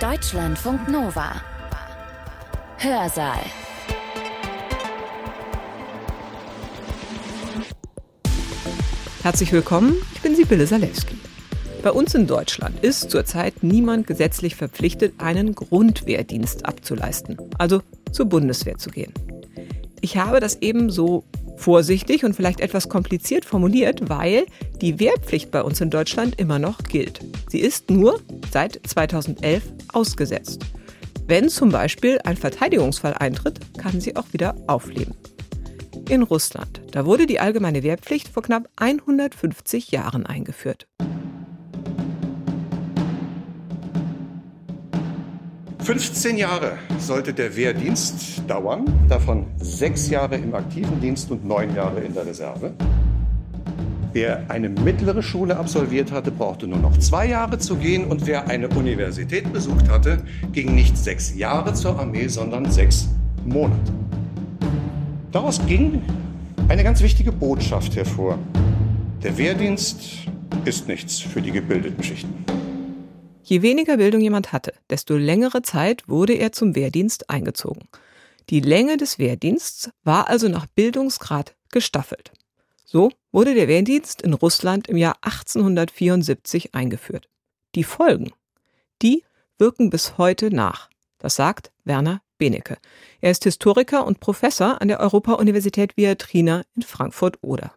Deutschlandfunk Nova. Hörsaal. Herzlich willkommen, ich bin Sibylle Salewski. Bei uns in Deutschland ist zurzeit niemand gesetzlich verpflichtet, einen Grundwehrdienst abzuleisten, also zur Bundeswehr zu gehen. Ich habe das eben so vorsichtig und vielleicht etwas kompliziert formuliert, weil die Wehrpflicht bei uns in Deutschland immer noch gilt. Sie ist nur seit 2011 ausgesetzt. Wenn zum Beispiel ein Verteidigungsfall eintritt, kann sie auch wieder aufleben. In Russland, da wurde die allgemeine Wehrpflicht vor knapp 150 Jahren eingeführt. 15 Jahre sollte der Wehrdienst dauern, davon sechs Jahre im aktiven Dienst und neun Jahre in der Reserve. Wer eine mittlere Schule absolviert hatte, brauchte nur noch zwei Jahre zu gehen und wer eine Universität besucht hatte, ging nicht sechs Jahre zur Armee, sondern sechs Monate. Daraus ging eine ganz wichtige Botschaft hervor. Der Wehrdienst ist nichts für die gebildeten Schichten. Je weniger Bildung jemand hatte, desto längere Zeit wurde er zum Wehrdienst eingezogen. Die Länge des Wehrdienstes war also nach Bildungsgrad gestaffelt. So wurde der Wehrdienst in Russland im Jahr 1874 eingeführt. Die Folgen, die wirken bis heute nach. Das sagt Werner Benecke. Er ist Historiker und Professor an der Europa-Universität Viatrina in Frankfurt-Oder.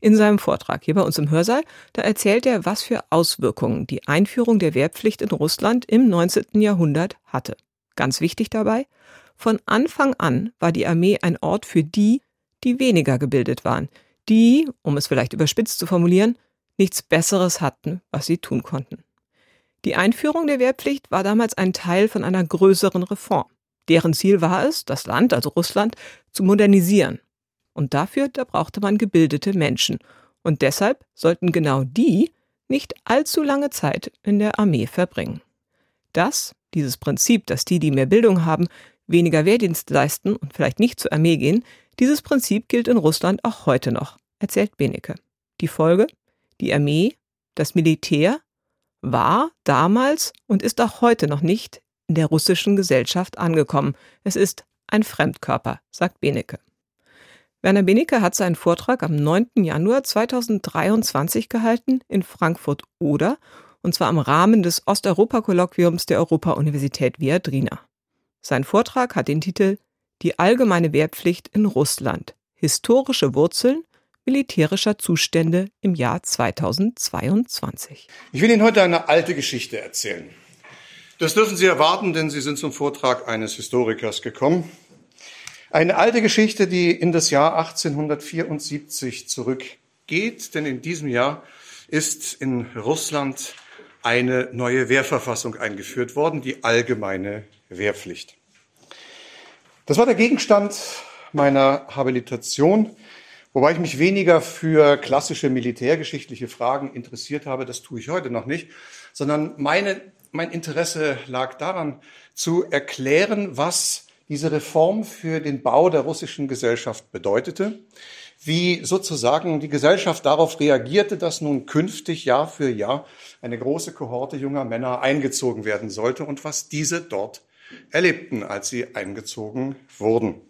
In seinem Vortrag hier bei uns im Hörsaal, da erzählt er, was für Auswirkungen die Einführung der Wehrpflicht in Russland im 19. Jahrhundert hatte. Ganz wichtig dabei, von Anfang an war die Armee ein Ort für die, die weniger gebildet waren, die, um es vielleicht überspitzt zu formulieren, nichts Besseres hatten, was sie tun konnten. Die Einführung der Wehrpflicht war damals ein Teil von einer größeren Reform. Deren Ziel war es, das Land, also Russland, zu modernisieren und dafür, da brauchte man gebildete Menschen. Und deshalb sollten genau die nicht allzu lange Zeit in der Armee verbringen. Das, dieses Prinzip, dass die, die mehr Bildung haben, weniger Wehrdienst leisten und vielleicht nicht zur Armee gehen, dieses Prinzip gilt in Russland auch heute noch, erzählt Benecke. Die Folge? Die Armee, das Militär war damals und ist auch heute noch nicht in der russischen Gesellschaft angekommen. Es ist ein Fremdkörper, sagt Benecke. Werner Benecke hat seinen Vortrag am 9. Januar 2023 gehalten in Frankfurt-Oder und zwar im Rahmen des Osteuropa-Kolloquiums der Europa-Universität Viadrina. Sein Vortrag hat den Titel Die allgemeine Wehrpflicht in Russland. Historische Wurzeln militärischer Zustände im Jahr 2022. Ich will Ihnen heute eine alte Geschichte erzählen. Das dürfen Sie erwarten, denn Sie sind zum Vortrag eines Historikers gekommen. Eine alte Geschichte, die in das Jahr 1874 zurückgeht, denn in diesem Jahr ist in Russland eine neue Wehrverfassung eingeführt worden, die allgemeine Wehrpflicht. Das war der Gegenstand meiner Habilitation, wobei ich mich weniger für klassische militärgeschichtliche Fragen interessiert habe, das tue ich heute noch nicht, sondern meine, mein Interesse lag daran zu erklären, was diese Reform für den Bau der russischen Gesellschaft bedeutete, wie sozusagen die Gesellschaft darauf reagierte, dass nun künftig Jahr für Jahr eine große Kohorte junger Männer eingezogen werden sollte und was diese dort erlebten, als sie eingezogen wurden.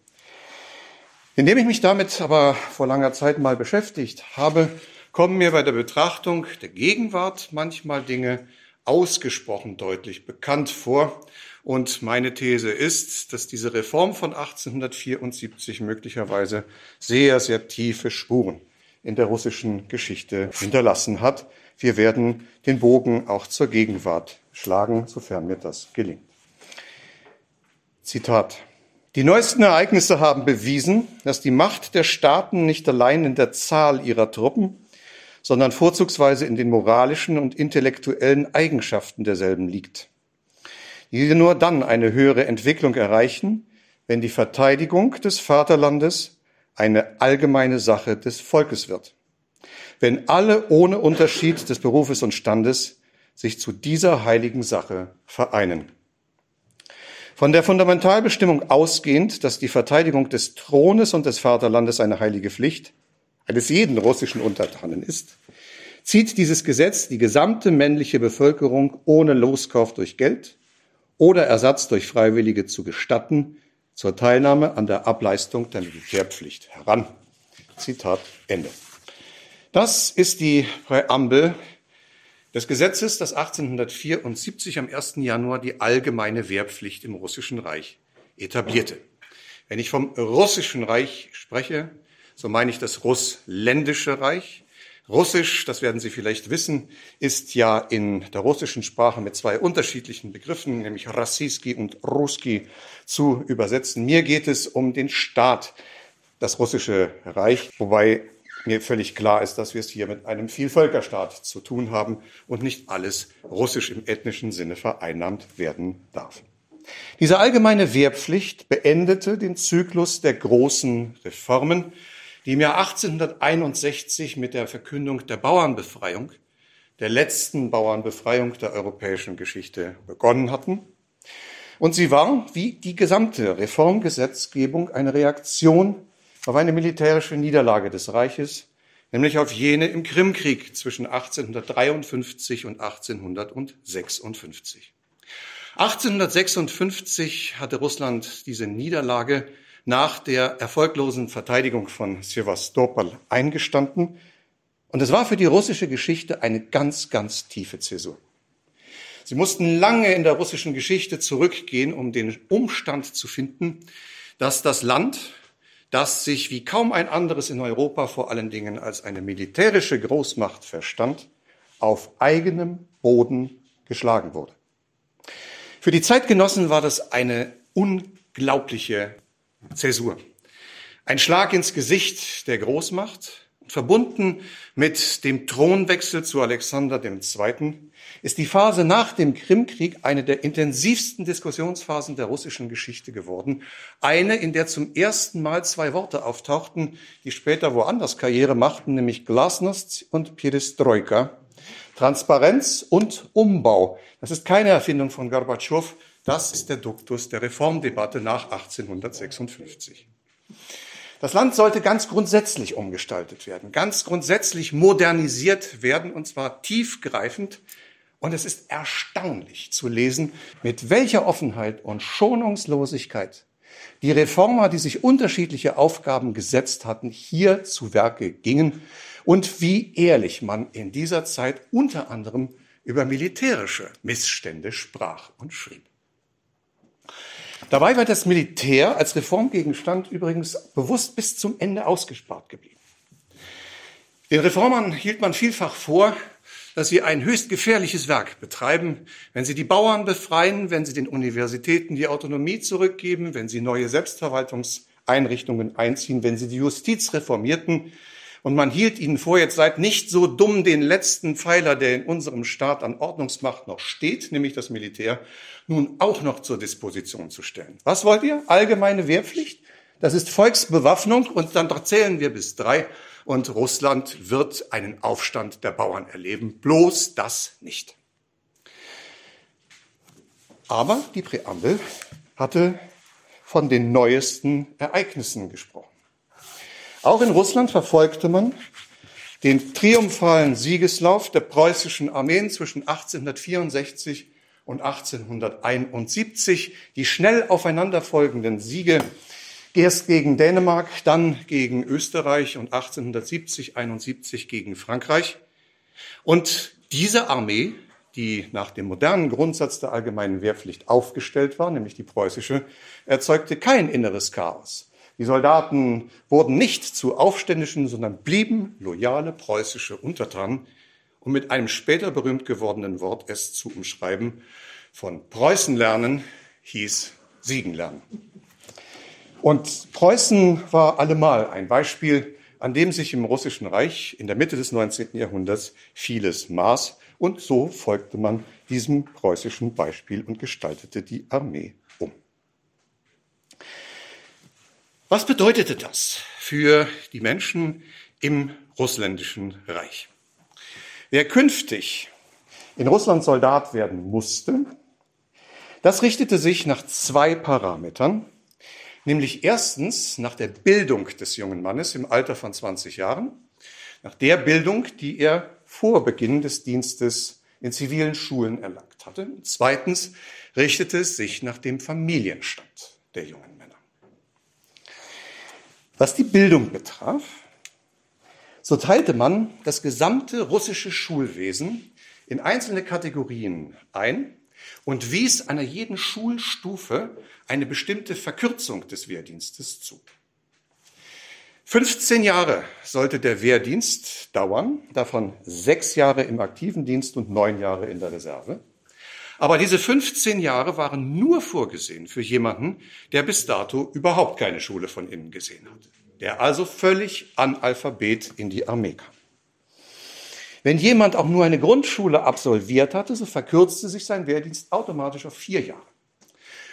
Indem ich mich damit aber vor langer Zeit mal beschäftigt habe, kommen mir bei der Betrachtung der Gegenwart manchmal Dinge ausgesprochen deutlich bekannt vor, und meine These ist, dass diese Reform von 1874 möglicherweise sehr, sehr tiefe Spuren in der russischen Geschichte hinterlassen hat. Wir werden den Bogen auch zur Gegenwart schlagen, sofern mir das gelingt. Zitat. Die neuesten Ereignisse haben bewiesen, dass die Macht der Staaten nicht allein in der Zahl ihrer Truppen, sondern vorzugsweise in den moralischen und intellektuellen Eigenschaften derselben liegt die nur dann eine höhere Entwicklung erreichen, wenn die Verteidigung des Vaterlandes eine allgemeine Sache des Volkes wird. Wenn alle ohne Unterschied des Berufes und Standes sich zu dieser heiligen Sache vereinen. Von der Fundamentalbestimmung ausgehend, dass die Verteidigung des Thrones und des Vaterlandes eine heilige Pflicht eines jeden russischen Untertanen ist, zieht dieses Gesetz die gesamte männliche Bevölkerung ohne Loskauf durch Geld oder Ersatz durch Freiwillige zu gestatten, zur Teilnahme an der Ableistung der Militärpflicht heran. Zitat Ende. Das ist die Präambel des Gesetzes, das 1874 am 1. Januar die allgemeine Wehrpflicht im Russischen Reich etablierte. Wenn ich vom Russischen Reich spreche, so meine ich das Russländische Reich. Russisch, das werden Sie vielleicht wissen, ist ja in der russischen Sprache mit zwei unterschiedlichen Begriffen, nämlich Rassiski und Ruski, zu übersetzen. Mir geht es um den Staat, das russische Reich, wobei mir völlig klar ist, dass wir es hier mit einem Vielvölkerstaat zu tun haben und nicht alles russisch im ethnischen Sinne vereinnahmt werden darf. Diese allgemeine Wehrpflicht beendete den Zyklus der großen Reformen, die im Jahr 1861 mit der Verkündung der Bauernbefreiung, der letzten Bauernbefreiung der europäischen Geschichte begonnen hatten. Und sie war, wie die gesamte Reformgesetzgebung, eine Reaktion auf eine militärische Niederlage des Reiches, nämlich auf jene im Krimkrieg zwischen 1853 und 1856. 1856 hatte Russland diese Niederlage nach der erfolglosen Verteidigung von Sevastopol eingestanden. Und es war für die russische Geschichte eine ganz, ganz tiefe Zäsur. Sie mussten lange in der russischen Geschichte zurückgehen, um den Umstand zu finden, dass das Land, das sich wie kaum ein anderes in Europa vor allen Dingen als eine militärische Großmacht verstand, auf eigenem Boden geschlagen wurde. Für die Zeitgenossen war das eine unglaubliche Zäsur. Ein Schlag ins Gesicht der Großmacht, verbunden mit dem Thronwechsel zu Alexander II., ist die Phase nach dem Krimkrieg eine der intensivsten Diskussionsphasen der russischen Geschichte geworden. Eine, in der zum ersten Mal zwei Worte auftauchten, die später woanders Karriere machten, nämlich Glasnost und Perestroika. Transparenz und Umbau. Das ist keine Erfindung von Gorbatschow. Das ist der Duktus der Reformdebatte nach 1856. Das Land sollte ganz grundsätzlich umgestaltet werden, ganz grundsätzlich modernisiert werden, und zwar tiefgreifend und es ist erstaunlich zu lesen, mit welcher Offenheit und Schonungslosigkeit die Reformer, die sich unterschiedliche Aufgaben gesetzt hatten, hier zu Werke gingen und wie ehrlich man in dieser Zeit unter anderem über militärische Missstände sprach und schrieb. Dabei war das Militär als Reformgegenstand übrigens bewusst bis zum Ende ausgespart geblieben. Den Reformern hielt man vielfach vor, dass sie ein höchst gefährliches Werk betreiben, wenn sie die Bauern befreien, wenn sie den Universitäten die Autonomie zurückgeben, wenn sie neue Selbstverwaltungseinrichtungen einziehen, wenn sie die Justiz reformierten. Und man hielt ihnen vor, jetzt seid nicht so dumm, den letzten Pfeiler, der in unserem Staat an Ordnungsmacht noch steht, nämlich das Militär, nun auch noch zur Disposition zu stellen. Was wollt ihr? Allgemeine Wehrpflicht? Das ist Volksbewaffnung und dann zählen wir bis drei und Russland wird einen Aufstand der Bauern erleben. Bloß das nicht. Aber die Präambel hatte von den neuesten Ereignissen gesprochen. Auch in Russland verfolgte man den triumphalen Siegeslauf der preußischen Armeen zwischen 1864 und 1871, die schnell aufeinanderfolgenden Siege Erst gegen Dänemark, dann gegen Österreich und 1870, 71 gegen Frankreich. Und diese Armee, die nach dem modernen Grundsatz der allgemeinen Wehrpflicht aufgestellt war, nämlich die preußische, erzeugte kein inneres Chaos. Die Soldaten wurden nicht zu Aufständischen, sondern blieben loyale preußische Untertanen, um mit einem später berühmt gewordenen Wort es zu umschreiben, von Preußen lernen hieß Siegen lernen. Und Preußen war allemal ein Beispiel, an dem sich im Russischen Reich in der Mitte des 19. Jahrhunderts vieles maß. Und so folgte man diesem preußischen Beispiel und gestaltete die Armee um. Was bedeutete das für die Menschen im russländischen Reich? Wer künftig in Russland Soldat werden musste, das richtete sich nach zwei Parametern, nämlich erstens nach der Bildung des jungen Mannes im Alter von 20 Jahren, nach der Bildung, die er vor Beginn des Dienstes in zivilen Schulen erlangt hatte. Zweitens richtete es sich nach dem Familienstand der jungen. Was die Bildung betraf, so teilte man das gesamte russische Schulwesen in einzelne Kategorien ein und wies einer jeden Schulstufe eine bestimmte Verkürzung des Wehrdienstes zu. 15 Jahre sollte der Wehrdienst dauern, davon sechs Jahre im aktiven Dienst und neun Jahre in der Reserve. Aber diese 15 Jahre waren nur vorgesehen für jemanden, der bis dato überhaupt keine Schule von innen gesehen hat, der also völlig analphabet in die Armee kam. Wenn jemand auch nur eine Grundschule absolviert hatte, so verkürzte sich sein Wehrdienst automatisch auf vier Jahre.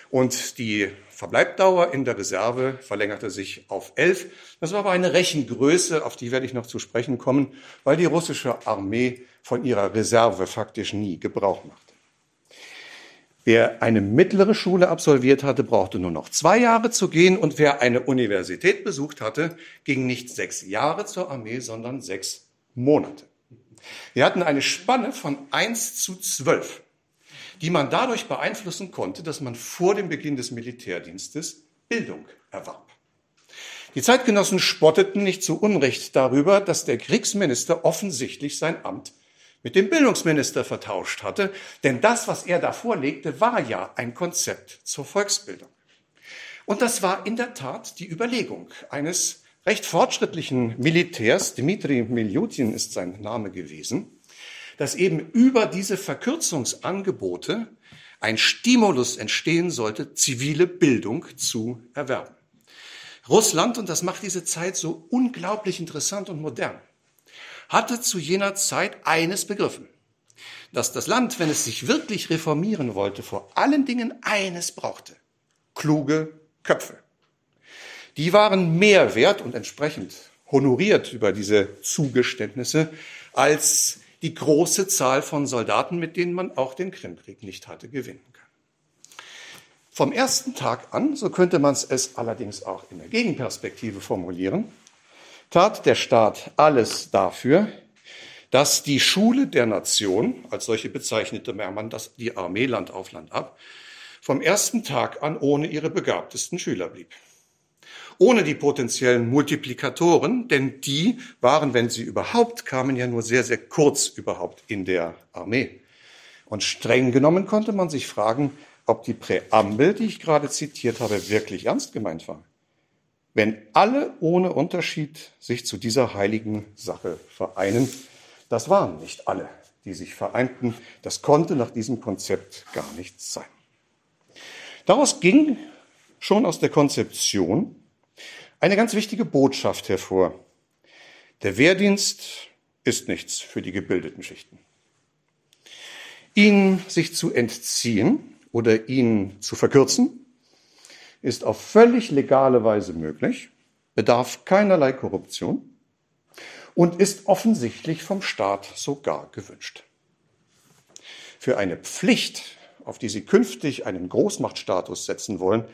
Und die Verbleibdauer in der Reserve verlängerte sich auf elf. Das war aber eine Rechengröße, auf die werde ich noch zu sprechen kommen, weil die russische Armee von ihrer Reserve faktisch nie Gebrauch machte. Wer eine mittlere Schule absolviert hatte, brauchte nur noch zwei Jahre zu gehen und wer eine Universität besucht hatte, ging nicht sechs Jahre zur Armee, sondern sechs Monate. Wir hatten eine Spanne von eins zu zwölf die man dadurch beeinflussen konnte, dass man vor dem Beginn des Militärdienstes Bildung erwarb. Die Zeitgenossen spotteten nicht zu Unrecht darüber, dass der Kriegsminister offensichtlich sein Amt mit dem Bildungsminister vertauscht hatte, denn das, was er da vorlegte, war ja ein Konzept zur Volksbildung. Und das war in der Tat die Überlegung eines recht fortschrittlichen Militärs, Dmitri Miljutin ist sein Name gewesen, dass eben über diese Verkürzungsangebote ein Stimulus entstehen sollte, zivile Bildung zu erwerben. Russland, und das macht diese Zeit so unglaublich interessant und modern, hatte zu jener Zeit eines begriffen, dass das Land, wenn es sich wirklich reformieren wollte, vor allen Dingen eines brauchte, kluge Köpfe. Die waren mehr wert und entsprechend honoriert über diese Zugeständnisse als die große Zahl von Soldaten, mit denen man auch den Krimkrieg nicht hatte gewinnen können. Vom ersten Tag an, so könnte man es allerdings auch in der Gegenperspektive formulieren, tat der Staat alles dafür, dass die Schule der Nation, als solche bezeichnete man das, die Armee Land auf Land ab, vom ersten Tag an ohne ihre begabtesten Schüler blieb ohne die potenziellen Multiplikatoren, denn die waren, wenn sie überhaupt kamen, ja nur sehr, sehr kurz überhaupt in der Armee. Und streng genommen konnte man sich fragen, ob die Präambel, die ich gerade zitiert habe, wirklich ernst gemeint war. Wenn alle ohne Unterschied sich zu dieser heiligen Sache vereinen, das waren nicht alle, die sich vereinten, das konnte nach diesem Konzept gar nichts sein. Daraus ging schon aus der Konzeption eine ganz wichtige Botschaft hervor. Der Wehrdienst ist nichts für die gebildeten Schichten. Ihn sich zu entziehen oder ihn zu verkürzen, ist auf völlig legale Weise möglich, bedarf keinerlei Korruption und ist offensichtlich vom Staat sogar gewünscht. Für eine Pflicht, auf die Sie künftig einen Großmachtstatus setzen wollen,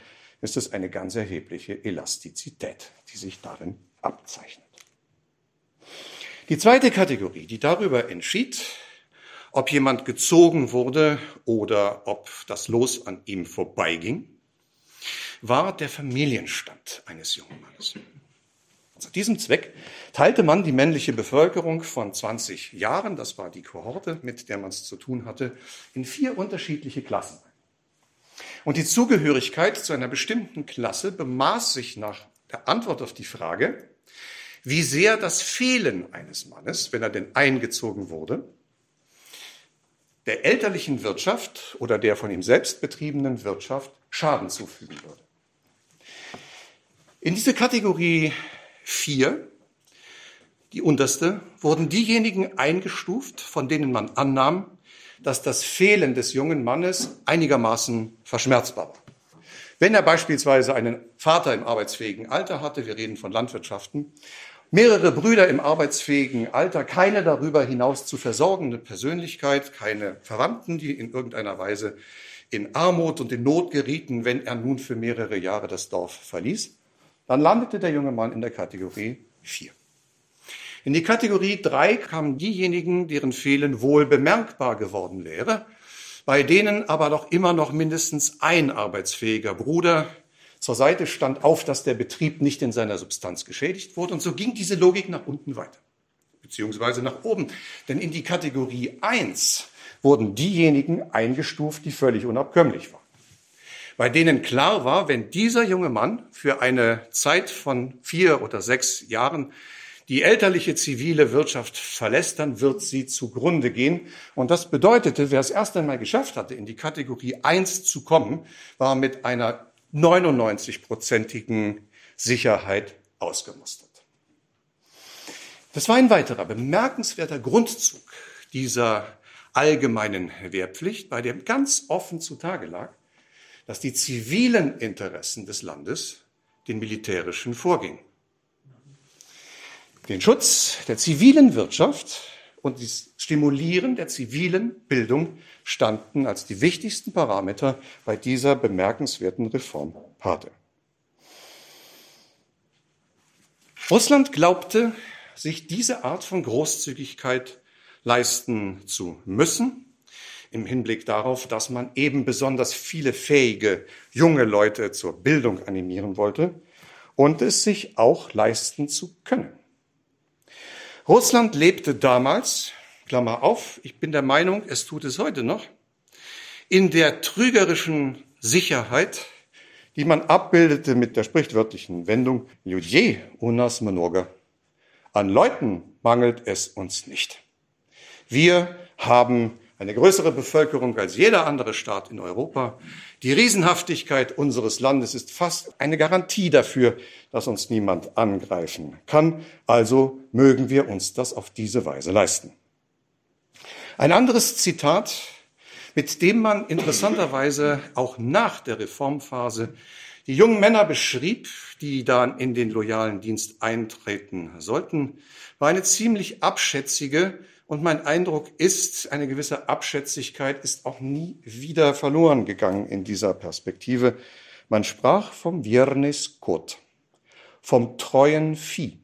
ist es eine ganz erhebliche Elastizität, die sich darin abzeichnet. Die zweite Kategorie, die darüber entschied, ob jemand gezogen wurde oder ob das Los an ihm vorbeiging, war der Familienstand eines jungen Mannes. Zu diesem Zweck teilte man die männliche Bevölkerung von 20 Jahren, das war die Kohorte, mit der man es zu tun hatte, in vier unterschiedliche Klassen. Und die Zugehörigkeit zu einer bestimmten Klasse bemaß sich nach der Antwort auf die Frage, wie sehr das Fehlen eines Mannes, wenn er denn eingezogen wurde, der elterlichen Wirtschaft oder der von ihm selbst betriebenen Wirtschaft Schaden zufügen würde. In diese Kategorie 4, die unterste, wurden diejenigen eingestuft, von denen man annahm, dass das Fehlen des jungen Mannes einigermaßen verschmerzbar war. Wenn er beispielsweise einen Vater im arbeitsfähigen Alter hatte, wir reden von Landwirtschaften, mehrere Brüder im arbeitsfähigen Alter, keine darüber hinaus zu versorgende Persönlichkeit, keine Verwandten, die in irgendeiner Weise in Armut und in Not gerieten, wenn er nun für mehrere Jahre das Dorf verließ, dann landete der junge Mann in der Kategorie 4. In die Kategorie 3 kamen diejenigen, deren Fehlen wohl bemerkbar geworden wäre, bei denen aber doch immer noch mindestens ein arbeitsfähiger Bruder zur Seite stand, auf dass der Betrieb nicht in seiner Substanz geschädigt wurde. Und so ging diese Logik nach unten weiter, beziehungsweise nach oben. Denn in die Kategorie 1 wurden diejenigen eingestuft, die völlig unabkömmlich waren bei denen klar war, wenn dieser junge Mann für eine Zeit von vier oder sechs Jahren die elterliche zivile Wirtschaft verlässt, dann wird sie zugrunde gehen. Und das bedeutete, wer es erst einmal geschafft hatte, in die Kategorie 1 zu kommen, war mit einer 99-prozentigen Sicherheit ausgemustert. Das war ein weiterer bemerkenswerter Grundzug dieser allgemeinen Wehrpflicht, bei dem ganz offen zutage lag, dass die zivilen Interessen des Landes den militärischen vorgingen. Den Schutz der zivilen Wirtschaft und das Stimulieren der zivilen Bildung standen als die wichtigsten Parameter bei dieser bemerkenswerten Reform Pate. Russland glaubte, sich diese Art von Großzügigkeit leisten zu müssen im Hinblick darauf, dass man eben besonders viele fähige junge Leute zur Bildung animieren wollte und es sich auch leisten zu können. Russland lebte damals, Klammer auf, ich bin der Meinung, es tut es heute noch, in der trügerischen Sicherheit, die man abbildete mit der sprichwörtlichen Wendung Ljudje unas mnoga. An Leuten mangelt es uns nicht. Wir haben eine größere Bevölkerung als jeder andere Staat in Europa. Die Riesenhaftigkeit unseres Landes ist fast eine Garantie dafür, dass uns niemand angreifen kann. Also mögen wir uns das auf diese Weise leisten. Ein anderes Zitat, mit dem man interessanterweise auch nach der Reformphase die jungen Männer beschrieb, die dann in den loyalen Dienst eintreten sollten, war eine ziemlich abschätzige und mein Eindruck ist, eine gewisse Abschätzigkeit ist auch nie wieder verloren gegangen in dieser Perspektive. Man sprach vom Viernes Kot, vom treuen Vieh.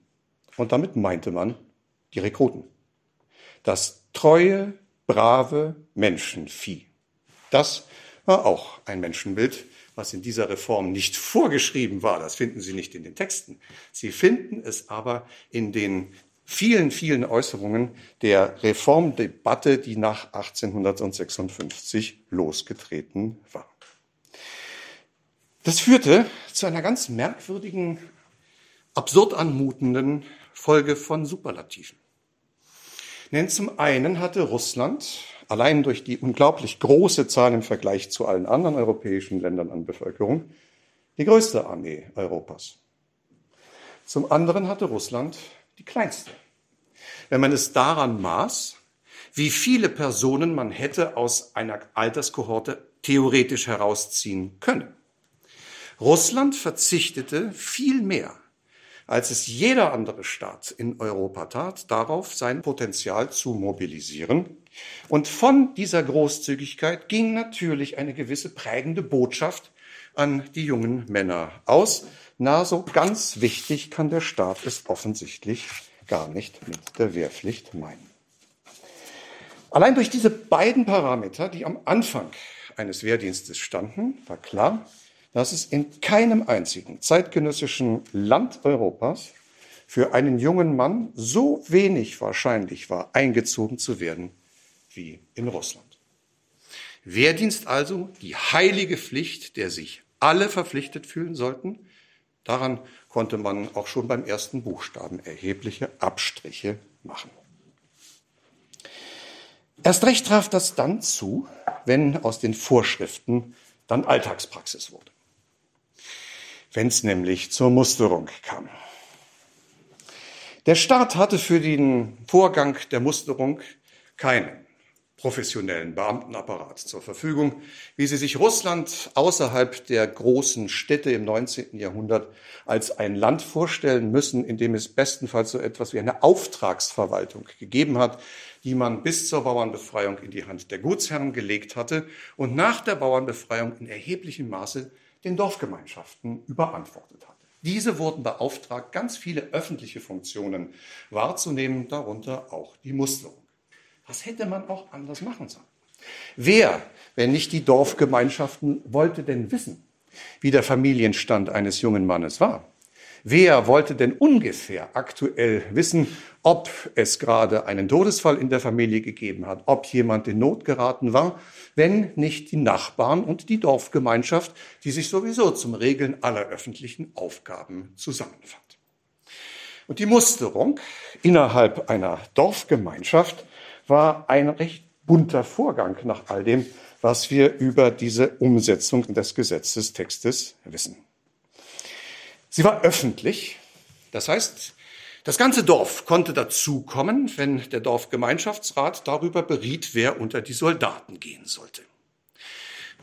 Und damit meinte man die Rekruten. Das treue, brave Menschenvieh. Das war auch ein Menschenbild, was in dieser Reform nicht vorgeschrieben war. Das finden Sie nicht in den Texten. Sie finden es aber in den vielen, vielen Äußerungen der Reformdebatte, die nach 1856 losgetreten war. Das führte zu einer ganz merkwürdigen, absurd anmutenden Folge von Superlativen. Denn zum einen hatte Russland allein durch die unglaublich große Zahl im Vergleich zu allen anderen europäischen Ländern an Bevölkerung die größte Armee Europas. Zum anderen hatte Russland die kleinste. Wenn man es daran maß, wie viele Personen man hätte aus einer Alterskohorte theoretisch herausziehen können. Russland verzichtete viel mehr, als es jeder andere Staat in Europa tat, darauf, sein Potenzial zu mobilisieren. Und von dieser Großzügigkeit ging natürlich eine gewisse prägende Botschaft an die jungen Männer aus. Na, so ganz wichtig kann der Staat es offensichtlich gar nicht mit der Wehrpflicht meinen. Allein durch diese beiden Parameter, die am Anfang eines Wehrdienstes standen, war klar, dass es in keinem einzigen zeitgenössischen Land Europas für einen jungen Mann so wenig wahrscheinlich war, eingezogen zu werden wie in Russland. Wehrdienst also die heilige Pflicht, der sich alle verpflichtet fühlen sollten. Daran konnte man auch schon beim ersten Buchstaben erhebliche Abstriche machen. Erst recht traf das dann zu, wenn aus den Vorschriften dann Alltagspraxis wurde. Wenn es nämlich zur Musterung kam. Der Staat hatte für den Vorgang der Musterung keinen professionellen Beamtenapparat zur Verfügung, wie sie sich Russland außerhalb der großen Städte im 19. Jahrhundert als ein Land vorstellen müssen, in dem es bestenfalls so etwas wie eine Auftragsverwaltung gegeben hat, die man bis zur Bauernbefreiung in die Hand der Gutsherren gelegt hatte und nach der Bauernbefreiung in erheblichem Maße den Dorfgemeinschaften überantwortet hatte. Diese wurden beauftragt, ganz viele öffentliche Funktionen wahrzunehmen, darunter auch die Musterung. Was hätte man auch anders machen sollen? Wer, wenn nicht die Dorfgemeinschaften, wollte denn wissen, wie der Familienstand eines jungen Mannes war? Wer wollte denn ungefähr aktuell wissen, ob es gerade einen Todesfall in der Familie gegeben hat, ob jemand in Not geraten war, wenn nicht die Nachbarn und die Dorfgemeinschaft, die sich sowieso zum Regeln aller öffentlichen Aufgaben zusammenfand. Und die Musterung innerhalb einer Dorfgemeinschaft war ein recht bunter Vorgang nach all dem, was wir über diese Umsetzung des Gesetzestextes wissen. Sie war öffentlich. Das heißt, das ganze Dorf konnte dazukommen, wenn der Dorfgemeinschaftsrat darüber beriet, wer unter die Soldaten gehen sollte.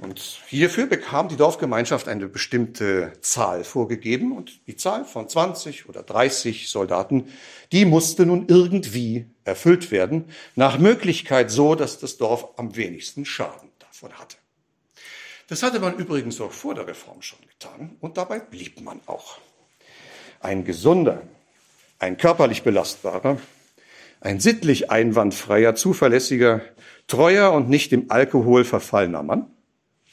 Und hierfür bekam die Dorfgemeinschaft eine bestimmte Zahl vorgegeben und die Zahl von 20 oder 30 Soldaten, die musste nun irgendwie erfüllt werden, nach Möglichkeit so, dass das Dorf am wenigsten Schaden davon hatte. Das hatte man übrigens auch vor der Reform schon getan und dabei blieb man auch. Ein gesunder, ein körperlich belastbarer, ein sittlich einwandfreier, zuverlässiger, treuer und nicht im Alkohol verfallener Mann,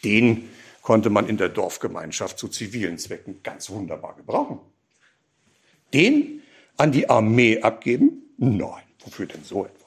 den konnte man in der Dorfgemeinschaft zu zivilen Zwecken ganz wunderbar gebrauchen. Den an die Armee abgeben? Nein, wofür denn so etwas?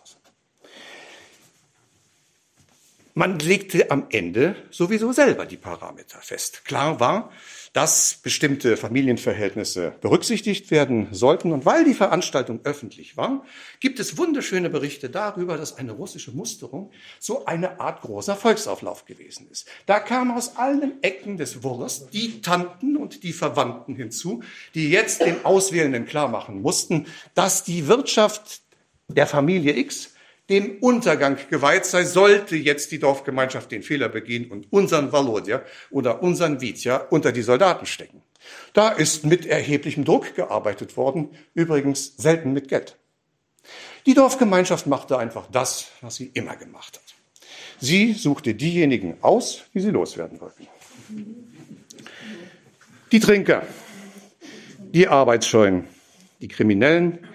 Man legte am Ende sowieso selber die Parameter fest. Klar war, dass bestimmte Familienverhältnisse berücksichtigt werden sollten. Und weil die Veranstaltung öffentlich war, gibt es wunderschöne Berichte darüber, dass eine russische Musterung so eine Art großer Volksauflauf gewesen ist. Da kamen aus allen Ecken des Wurst die Tanten und die Verwandten hinzu, die jetzt den Auswählenden klarmachen mussten, dass die Wirtschaft der Familie X dem Untergang geweiht sei, sollte jetzt die Dorfgemeinschaft den Fehler begehen und unseren Valodja oder unseren Vizia unter die Soldaten stecken. Da ist mit erheblichem Druck gearbeitet worden, übrigens selten mit Geld. Die Dorfgemeinschaft machte einfach das, was sie immer gemacht hat. Sie suchte diejenigen aus, die sie loswerden wollten. Die Trinker, die Arbeitsscheuen, die Kriminellen,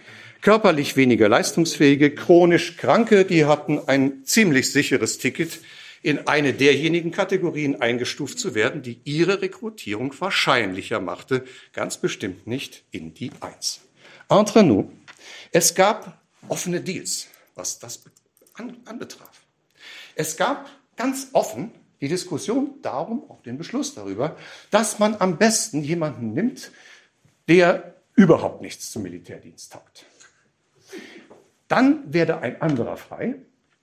Körperlich weniger leistungsfähige, chronisch Kranke, die hatten ein ziemlich sicheres Ticket, in eine derjenigen Kategorien eingestuft zu werden, die ihre Rekrutierung wahrscheinlicher machte, ganz bestimmt nicht in die Eins. Entre nous, es gab offene Deals, was das anbetraf. Es gab ganz offen die Diskussion darum, auch den Beschluss darüber, dass man am besten jemanden nimmt, der überhaupt nichts zum Militärdienst taugt. Dann werde ein anderer frei,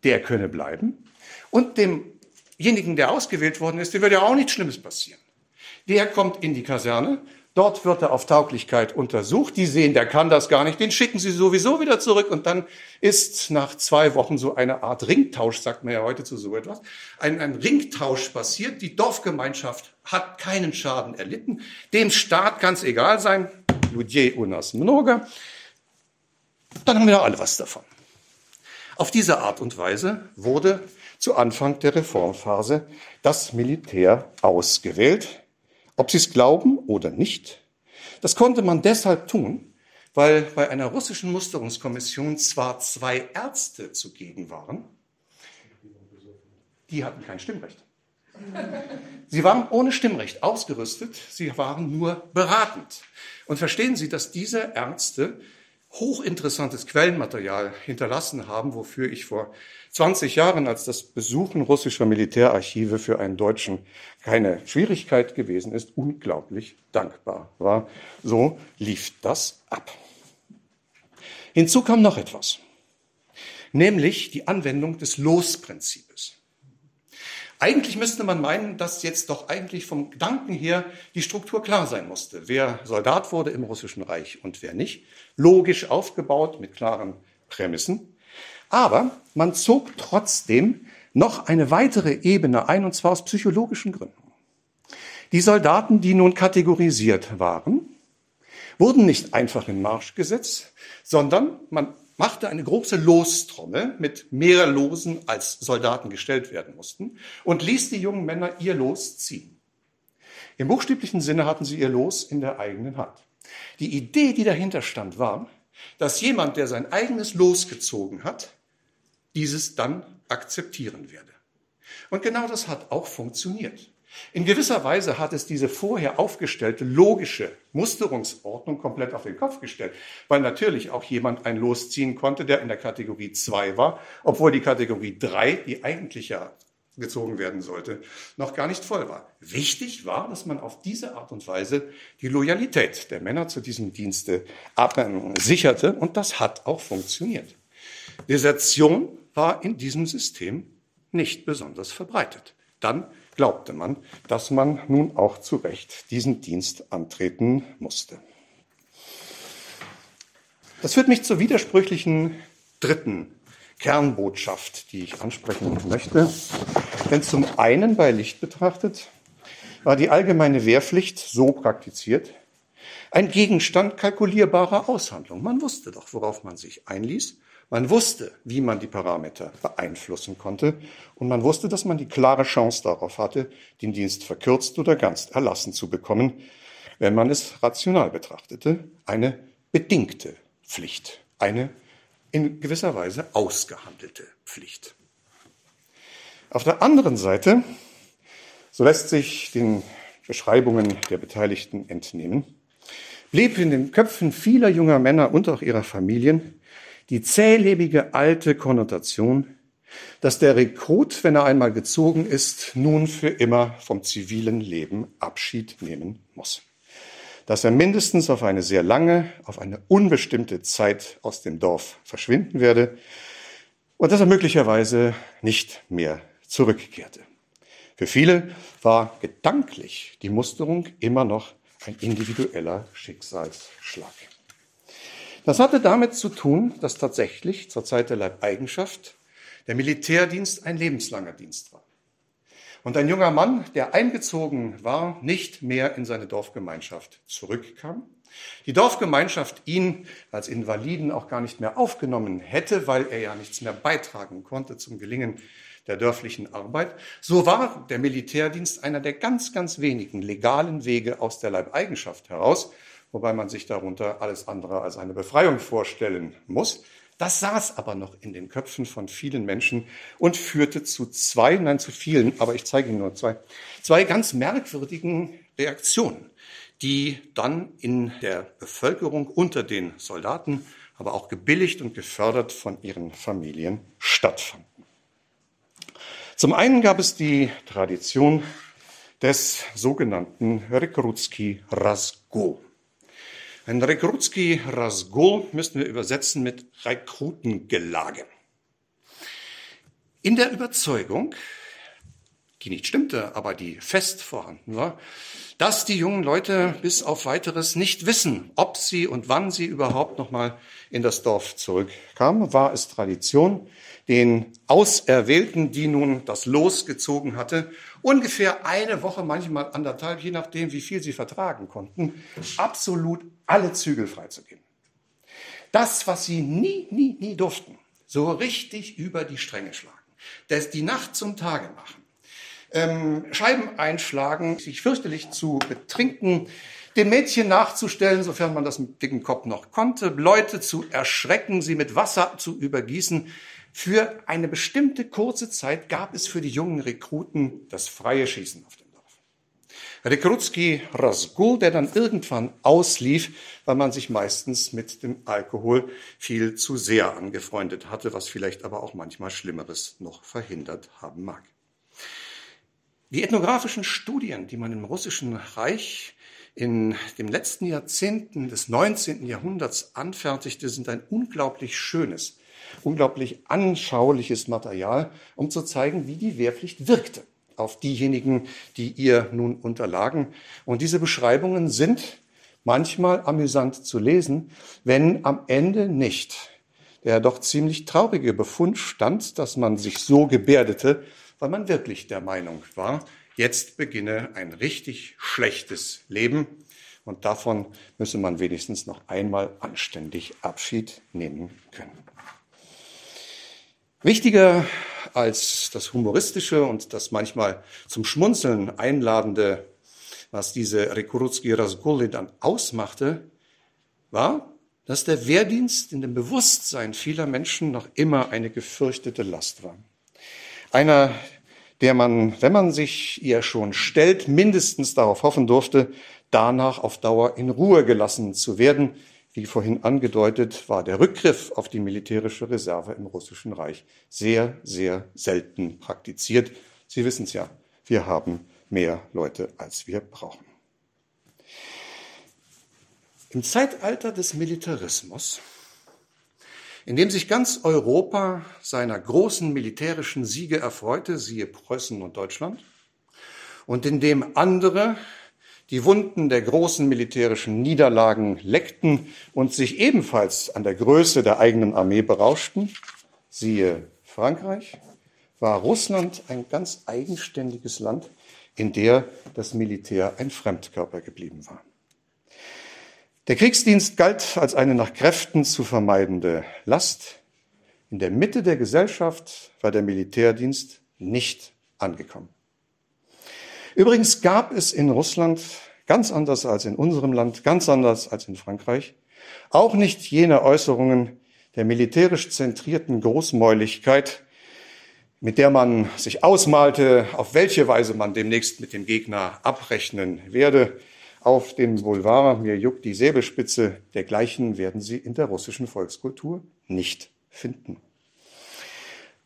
der könne bleiben. Und demjenigen, der ausgewählt worden ist, dem wird ja auch nichts Schlimmes passieren. Der kommt in die Kaserne, dort wird er auf Tauglichkeit untersucht. Die sehen, der kann das gar nicht, den schicken sie sowieso wieder zurück. Und dann ist nach zwei Wochen so eine Art Ringtausch, sagt man ja heute zu so etwas, ein, ein Ringtausch passiert. Die Dorfgemeinschaft hat keinen Schaden erlitten. Dem Staat kann egal sein. Ludje unas mnoga dann haben wir alle was davon. Auf diese Art und Weise wurde zu Anfang der Reformphase das Militär ausgewählt, ob sie es glauben oder nicht. Das konnte man deshalb tun, weil bei einer russischen Musterungskommission zwar zwei Ärzte zugegen waren, die hatten kein Stimmrecht. Sie waren ohne Stimmrecht ausgerüstet, sie waren nur beratend. Und verstehen Sie, dass diese Ärzte hochinteressantes Quellenmaterial hinterlassen haben, wofür ich vor 20 Jahren, als das Besuchen russischer Militärarchive für einen Deutschen keine Schwierigkeit gewesen ist, unglaublich dankbar war. So lief das ab. Hinzu kam noch etwas, nämlich die Anwendung des Losprinzips. Eigentlich müsste man meinen, dass jetzt doch eigentlich vom Gedanken her die Struktur klar sein musste. Wer Soldat wurde im Russischen Reich und wer nicht. Logisch aufgebaut mit klaren Prämissen. Aber man zog trotzdem noch eine weitere Ebene ein, und zwar aus psychologischen Gründen. Die Soldaten, die nun kategorisiert waren, wurden nicht einfach in Marsch gesetzt, sondern man machte eine große Lostrommel mit mehr Losen, als Soldaten gestellt werden mussten, und ließ die jungen Männer ihr Los ziehen. Im buchstäblichen Sinne hatten sie ihr Los in der eigenen Hand. Die Idee, die dahinter stand, war, dass jemand, der sein eigenes Los gezogen hat, dieses dann akzeptieren werde. Und genau das hat auch funktioniert. In gewisser Weise hat es diese vorher aufgestellte logische Musterungsordnung komplett auf den Kopf gestellt, weil natürlich auch jemand ein Los ziehen konnte, der in der Kategorie 2 war, obwohl die Kategorie 3, die eigentlich ja gezogen werden sollte, noch gar nicht voll war. Wichtig war, dass man auf diese Art und Weise die Loyalität der Männer zu diesem Dienste sicherte und das hat auch funktioniert. Desertion war in diesem System nicht besonders verbreitet. Dann glaubte man, dass man nun auch zu Recht diesen Dienst antreten musste. Das führt mich zur widersprüchlichen dritten Kernbotschaft, die ich ansprechen möchte. Denn zum einen bei Licht betrachtet war die allgemeine Wehrpflicht so praktiziert, ein Gegenstand kalkulierbarer Aushandlung. Man wusste doch, worauf man sich einließ. Man wusste, wie man die Parameter beeinflussen konnte. Und man wusste, dass man die klare Chance darauf hatte, den Dienst verkürzt oder ganz erlassen zu bekommen, wenn man es rational betrachtete. Eine bedingte Pflicht. Eine in gewisser Weise ausgehandelte Pflicht. Auf der anderen Seite, so lässt sich den Beschreibungen der Beteiligten entnehmen, blieb in den Köpfen vieler junger Männer und auch ihrer Familien die zählebige alte Konnotation, dass der Rekrut, wenn er einmal gezogen ist, nun für immer vom zivilen Leben Abschied nehmen muss dass er mindestens auf eine sehr lange, auf eine unbestimmte Zeit aus dem Dorf verschwinden werde und dass er möglicherweise nicht mehr zurückkehrte. Für viele war gedanklich die Musterung immer noch ein individueller Schicksalsschlag. Das hatte damit zu tun, dass tatsächlich zur Zeit der Leibeigenschaft der Militärdienst ein lebenslanger Dienst war und ein junger Mann, der eingezogen war, nicht mehr in seine Dorfgemeinschaft zurückkam. Die Dorfgemeinschaft ihn als Invaliden auch gar nicht mehr aufgenommen hätte, weil er ja nichts mehr beitragen konnte zum Gelingen der dörflichen Arbeit. So war der Militärdienst einer der ganz, ganz wenigen legalen Wege aus der Leibeigenschaft heraus, wobei man sich darunter alles andere als eine Befreiung vorstellen muss. Das saß aber noch in den Köpfen von vielen Menschen und führte zu zwei, nein zu vielen, aber ich zeige Ihnen nur zwei, zwei ganz merkwürdigen Reaktionen, die dann in der Bevölkerung unter den Soldaten, aber auch gebilligt und gefördert von ihren Familien stattfanden. Zum einen gab es die Tradition des sogenannten Rekrutski Razgo. Ein Rekrutski Razgul müssten wir übersetzen mit Rekrutengelage. In der Überzeugung, die nicht stimmte, aber die fest vorhanden war, dass die jungen Leute bis auf weiteres nicht wissen, ob sie und wann sie überhaupt noch mal in das Dorf zurückkamen, war es Tradition, den Auserwählten, die nun das Los gezogen hatte, ungefähr eine Woche, manchmal anderthalb, je nachdem, wie viel sie vertragen konnten, absolut alle Zügel freizugeben. Das, was sie nie, nie, nie durften, so richtig über die Stränge schlagen, das die Nacht zum Tage machen, ähm, Scheiben einschlagen, sich fürchterlich zu betrinken, den Mädchen nachzustellen, sofern man das mit dicken Kopf noch konnte, Leute zu erschrecken, sie mit Wasser zu übergießen, für eine bestimmte kurze Zeit gab es für die jungen Rekruten das freie Schießen auf dem Dorf. Rekrutski Razgul, der dann irgendwann auslief, weil man sich meistens mit dem Alkohol viel zu sehr angefreundet hatte, was vielleicht aber auch manchmal Schlimmeres noch verhindert haben mag. Die ethnografischen Studien, die man im russischen Reich in den letzten Jahrzehnten des 19. Jahrhunderts anfertigte, sind ein unglaublich schönes unglaublich anschauliches Material, um zu zeigen, wie die Wehrpflicht wirkte auf diejenigen, die ihr nun unterlagen. Und diese Beschreibungen sind manchmal amüsant zu lesen, wenn am Ende nicht der doch ziemlich traurige Befund stand, dass man sich so gebärdete, weil man wirklich der Meinung war, jetzt beginne ein richtig schlechtes Leben und davon müsse man wenigstens noch einmal anständig Abschied nehmen können. Wichtiger als das Humoristische und das manchmal zum Schmunzeln einladende, was diese Rekurutski Rasgulli dann ausmachte, war, dass der Wehrdienst in dem Bewusstsein vieler Menschen noch immer eine gefürchtete Last war. Einer, der man, wenn man sich ihr schon stellt, mindestens darauf hoffen durfte, danach auf Dauer in Ruhe gelassen zu werden. Wie vorhin angedeutet, war der Rückgriff auf die militärische Reserve im Russischen Reich sehr, sehr selten praktiziert. Sie wissen es ja, wir haben mehr Leute, als wir brauchen. Im Zeitalter des Militarismus, in dem sich ganz Europa seiner großen militärischen Siege erfreute, siehe Preußen und Deutschland, und in dem andere die Wunden der großen militärischen Niederlagen leckten und sich ebenfalls an der Größe der eigenen Armee berauschten, siehe Frankreich, war Russland ein ganz eigenständiges Land, in der das Militär ein Fremdkörper geblieben war. Der Kriegsdienst galt als eine nach Kräften zu vermeidende Last. In der Mitte der Gesellschaft war der Militärdienst nicht angekommen. Übrigens gab es in Russland, ganz anders als in unserem Land, ganz anders als in Frankreich, auch nicht jene Äußerungen der militärisch zentrierten Großmäuligkeit, mit der man sich ausmalte, auf welche Weise man demnächst mit dem Gegner abrechnen werde, auf dem Boulevard, mir juckt die Säbelspitze, dergleichen werden Sie in der russischen Volkskultur nicht finden.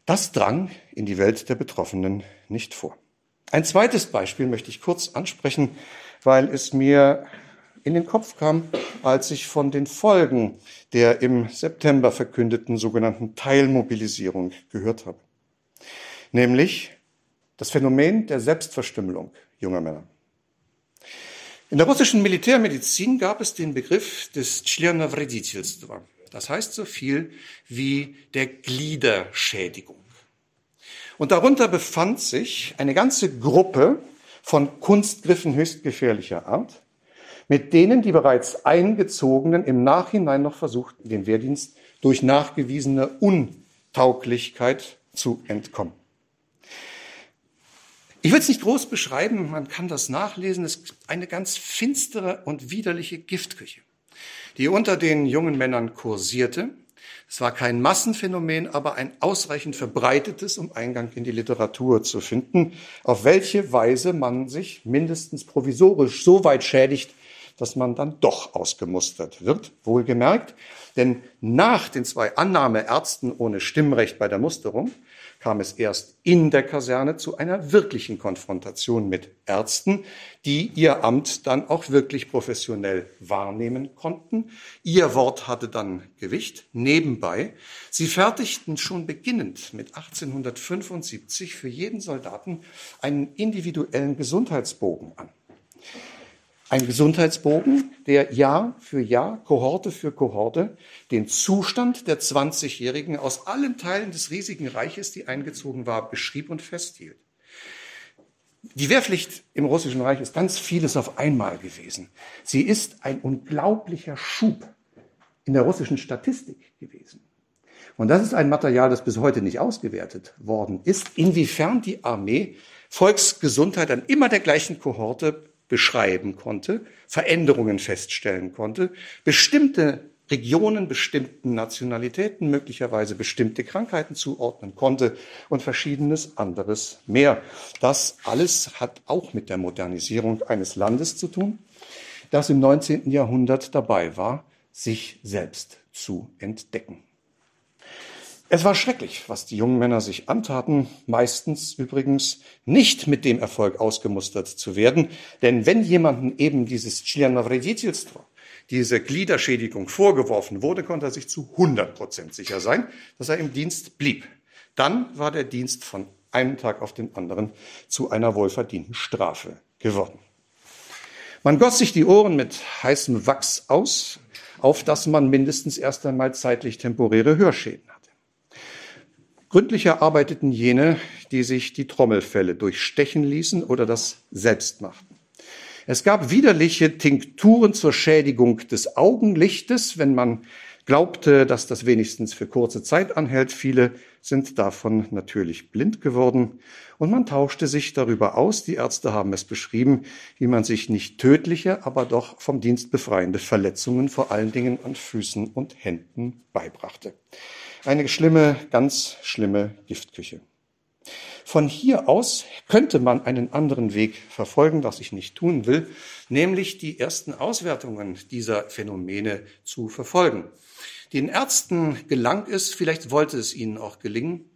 Das drang in die Welt der Betroffenen nicht vor. Ein zweites Beispiel möchte ich kurz ansprechen, weil es mir in den Kopf kam, als ich von den Folgen der im September verkündeten sogenannten Teilmobilisierung gehört habe. Nämlich das Phänomen der Selbstverstümmelung junger Männer. In der russischen Militärmedizin gab es den Begriff des Tschlernovreditelstva. Das heißt so viel wie der Gliederschädigung. Und darunter befand sich eine ganze Gruppe von Kunstgriffen höchst gefährlicher Art, mit denen die bereits Eingezogenen im Nachhinein noch versuchten, den Wehrdienst durch nachgewiesene Untauglichkeit zu entkommen. Ich will es nicht groß beschreiben, man kann das nachlesen. Es ist eine ganz finstere und widerliche Giftküche, die unter den jungen Männern kursierte. Es war kein Massenphänomen, aber ein ausreichend verbreitetes, um Eingang in die Literatur zu finden, auf welche Weise man sich mindestens provisorisch so weit schädigt, dass man dann doch ausgemustert wird, wohlgemerkt. Denn nach den zwei Annahmeärzten ohne Stimmrecht bei der Musterung kam es erst in der Kaserne zu einer wirklichen Konfrontation mit Ärzten, die ihr Amt dann auch wirklich professionell wahrnehmen konnten. Ihr Wort hatte dann Gewicht. Nebenbei, sie fertigten schon beginnend mit 1875 für jeden Soldaten einen individuellen Gesundheitsbogen an. Ein Gesundheitsbogen, der Jahr für Jahr, Kohorte für Kohorte, den Zustand der 20-Jährigen aus allen Teilen des riesigen Reiches, die eingezogen war, beschrieb und festhielt. Die Wehrpflicht im Russischen Reich ist ganz vieles auf einmal gewesen. Sie ist ein unglaublicher Schub in der russischen Statistik gewesen. Und das ist ein Material, das bis heute nicht ausgewertet worden ist, inwiefern die Armee Volksgesundheit an immer der gleichen Kohorte beschreiben konnte, Veränderungen feststellen konnte, bestimmte Regionen, bestimmten Nationalitäten, möglicherweise bestimmte Krankheiten zuordnen konnte und verschiedenes anderes mehr. Das alles hat auch mit der Modernisierung eines Landes zu tun, das im 19. Jahrhundert dabei war, sich selbst zu entdecken. Es war schrecklich, was die jungen Männer sich antaten, meistens übrigens nicht mit dem Erfolg ausgemustert zu werden, denn wenn jemandem eben dieses Членовредительство, diese Gliederschädigung vorgeworfen wurde, konnte er sich zu 100 Prozent sicher sein, dass er im Dienst blieb. Dann war der Dienst von einem Tag auf den anderen zu einer wohlverdienten Strafe geworden. Man goss sich die Ohren mit heißem Wachs aus, auf das man mindestens erst einmal zeitlich temporäre Hörschäden Gründlicher arbeiteten jene, die sich die Trommelfälle durchstechen ließen oder das selbst machten. Es gab widerliche Tinkturen zur Schädigung des Augenlichtes, wenn man glaubte, dass das wenigstens für kurze Zeit anhält. Viele sind davon natürlich blind geworden. Und man tauschte sich darüber aus. Die Ärzte haben es beschrieben, wie man sich nicht tödliche, aber doch vom Dienst befreiende Verletzungen vor allen Dingen an Füßen und Händen beibrachte. Eine schlimme, ganz schlimme Giftküche. Von hier aus könnte man einen anderen Weg verfolgen, was ich nicht tun will, nämlich die ersten Auswertungen dieser Phänomene zu verfolgen. Den Ärzten gelang es, vielleicht wollte es ihnen auch gelingen,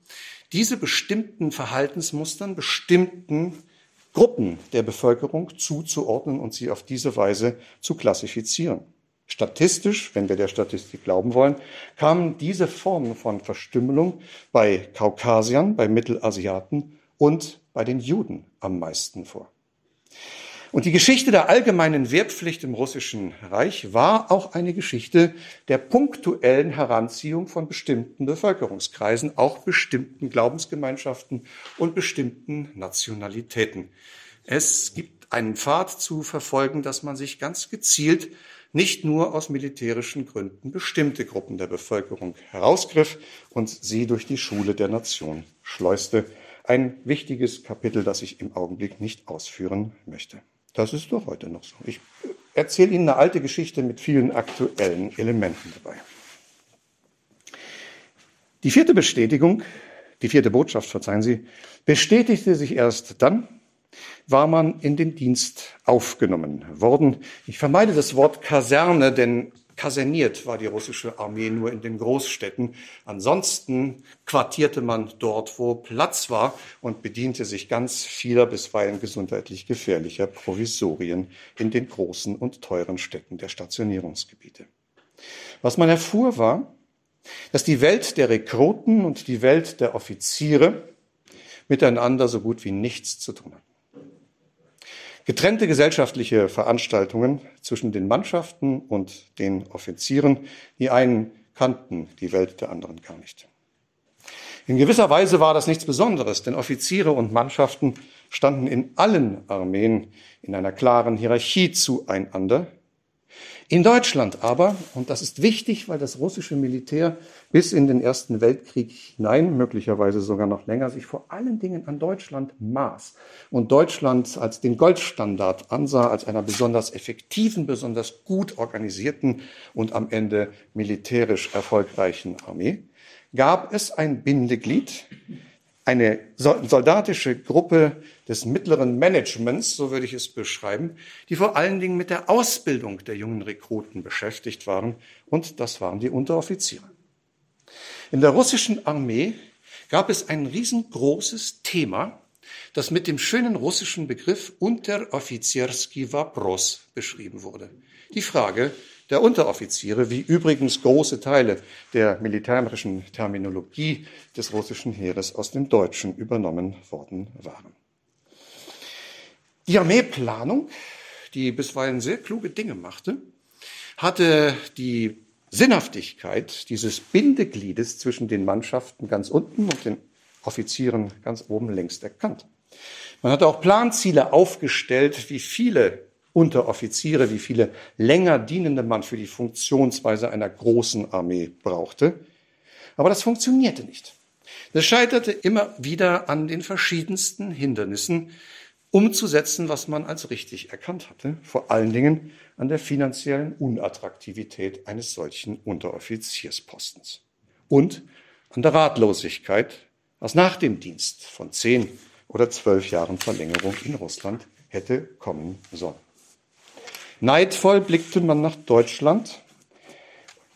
diese bestimmten Verhaltensmustern, bestimmten Gruppen der Bevölkerung zuzuordnen und sie auf diese Weise zu klassifizieren. Statistisch, wenn wir der Statistik glauben wollen, kamen diese Formen von Verstümmelung bei Kaukasiern, bei Mittelasiaten und bei den Juden am meisten vor. Und die Geschichte der allgemeinen Wehrpflicht im Russischen Reich war auch eine Geschichte der punktuellen Heranziehung von bestimmten Bevölkerungskreisen, auch bestimmten Glaubensgemeinschaften und bestimmten Nationalitäten. Es gibt einen Pfad zu verfolgen, dass man sich ganz gezielt nicht nur aus militärischen Gründen bestimmte Gruppen der Bevölkerung herausgriff und sie durch die Schule der Nation schleuste. Ein wichtiges Kapitel, das ich im Augenblick nicht ausführen möchte. Das ist doch heute noch so. Ich erzähle Ihnen eine alte Geschichte mit vielen aktuellen Elementen dabei. Die vierte Bestätigung, die vierte Botschaft, verzeihen Sie, bestätigte sich erst dann, war man in den Dienst aufgenommen worden. Ich vermeide das Wort Kaserne, denn kaserniert war die russische Armee nur in den Großstädten. Ansonsten quartierte man dort, wo Platz war und bediente sich ganz vieler bisweilen gesundheitlich gefährlicher Provisorien in den großen und teuren Städten der Stationierungsgebiete. Was man erfuhr war, dass die Welt der Rekruten und die Welt der Offiziere miteinander so gut wie nichts zu tun hatten. Getrennte gesellschaftliche Veranstaltungen zwischen den Mannschaften und den Offizieren. Die einen kannten die Welt der anderen gar nicht. In gewisser Weise war das nichts Besonderes, denn Offiziere und Mannschaften standen in allen Armeen in einer klaren Hierarchie zueinander, in Deutschland aber, und das ist wichtig, weil das russische Militär bis in den Ersten Weltkrieg hinein, möglicherweise sogar noch länger, sich vor allen Dingen an Deutschland maß und Deutschland als den Goldstandard ansah, als einer besonders effektiven, besonders gut organisierten und am Ende militärisch erfolgreichen Armee, gab es ein Bindeglied, eine soldatische Gruppe des mittleren Managements, so würde ich es beschreiben, die vor allen Dingen mit der Ausbildung der jungen Rekruten beschäftigt waren, und das waren die Unteroffiziere. In der russischen Armee gab es ein riesengroßes Thema, das mit dem schönen russischen Begriff Unteroffizierski Vapros beschrieben wurde. Die Frage, der Unteroffiziere, wie übrigens große Teile der militärischen Terminologie des russischen Heeres aus dem Deutschen übernommen worden waren. Die Armeeplanung, die bisweilen sehr kluge Dinge machte, hatte die Sinnhaftigkeit dieses Bindegliedes zwischen den Mannschaften ganz unten und den Offizieren ganz oben längst erkannt. Man hatte auch Planziele aufgestellt, wie viele Unteroffiziere, wie viele länger dienende man für die Funktionsweise einer großen Armee brauchte. Aber das funktionierte nicht. Das scheiterte immer wieder an den verschiedensten Hindernissen, umzusetzen, was man als richtig erkannt hatte, vor allen Dingen an der finanziellen Unattraktivität eines solchen Unteroffizierspostens und an der Ratlosigkeit, was nach dem Dienst von zehn oder zwölf Jahren Verlängerung in Russland hätte kommen sollen. Neidvoll blickte man nach Deutschland.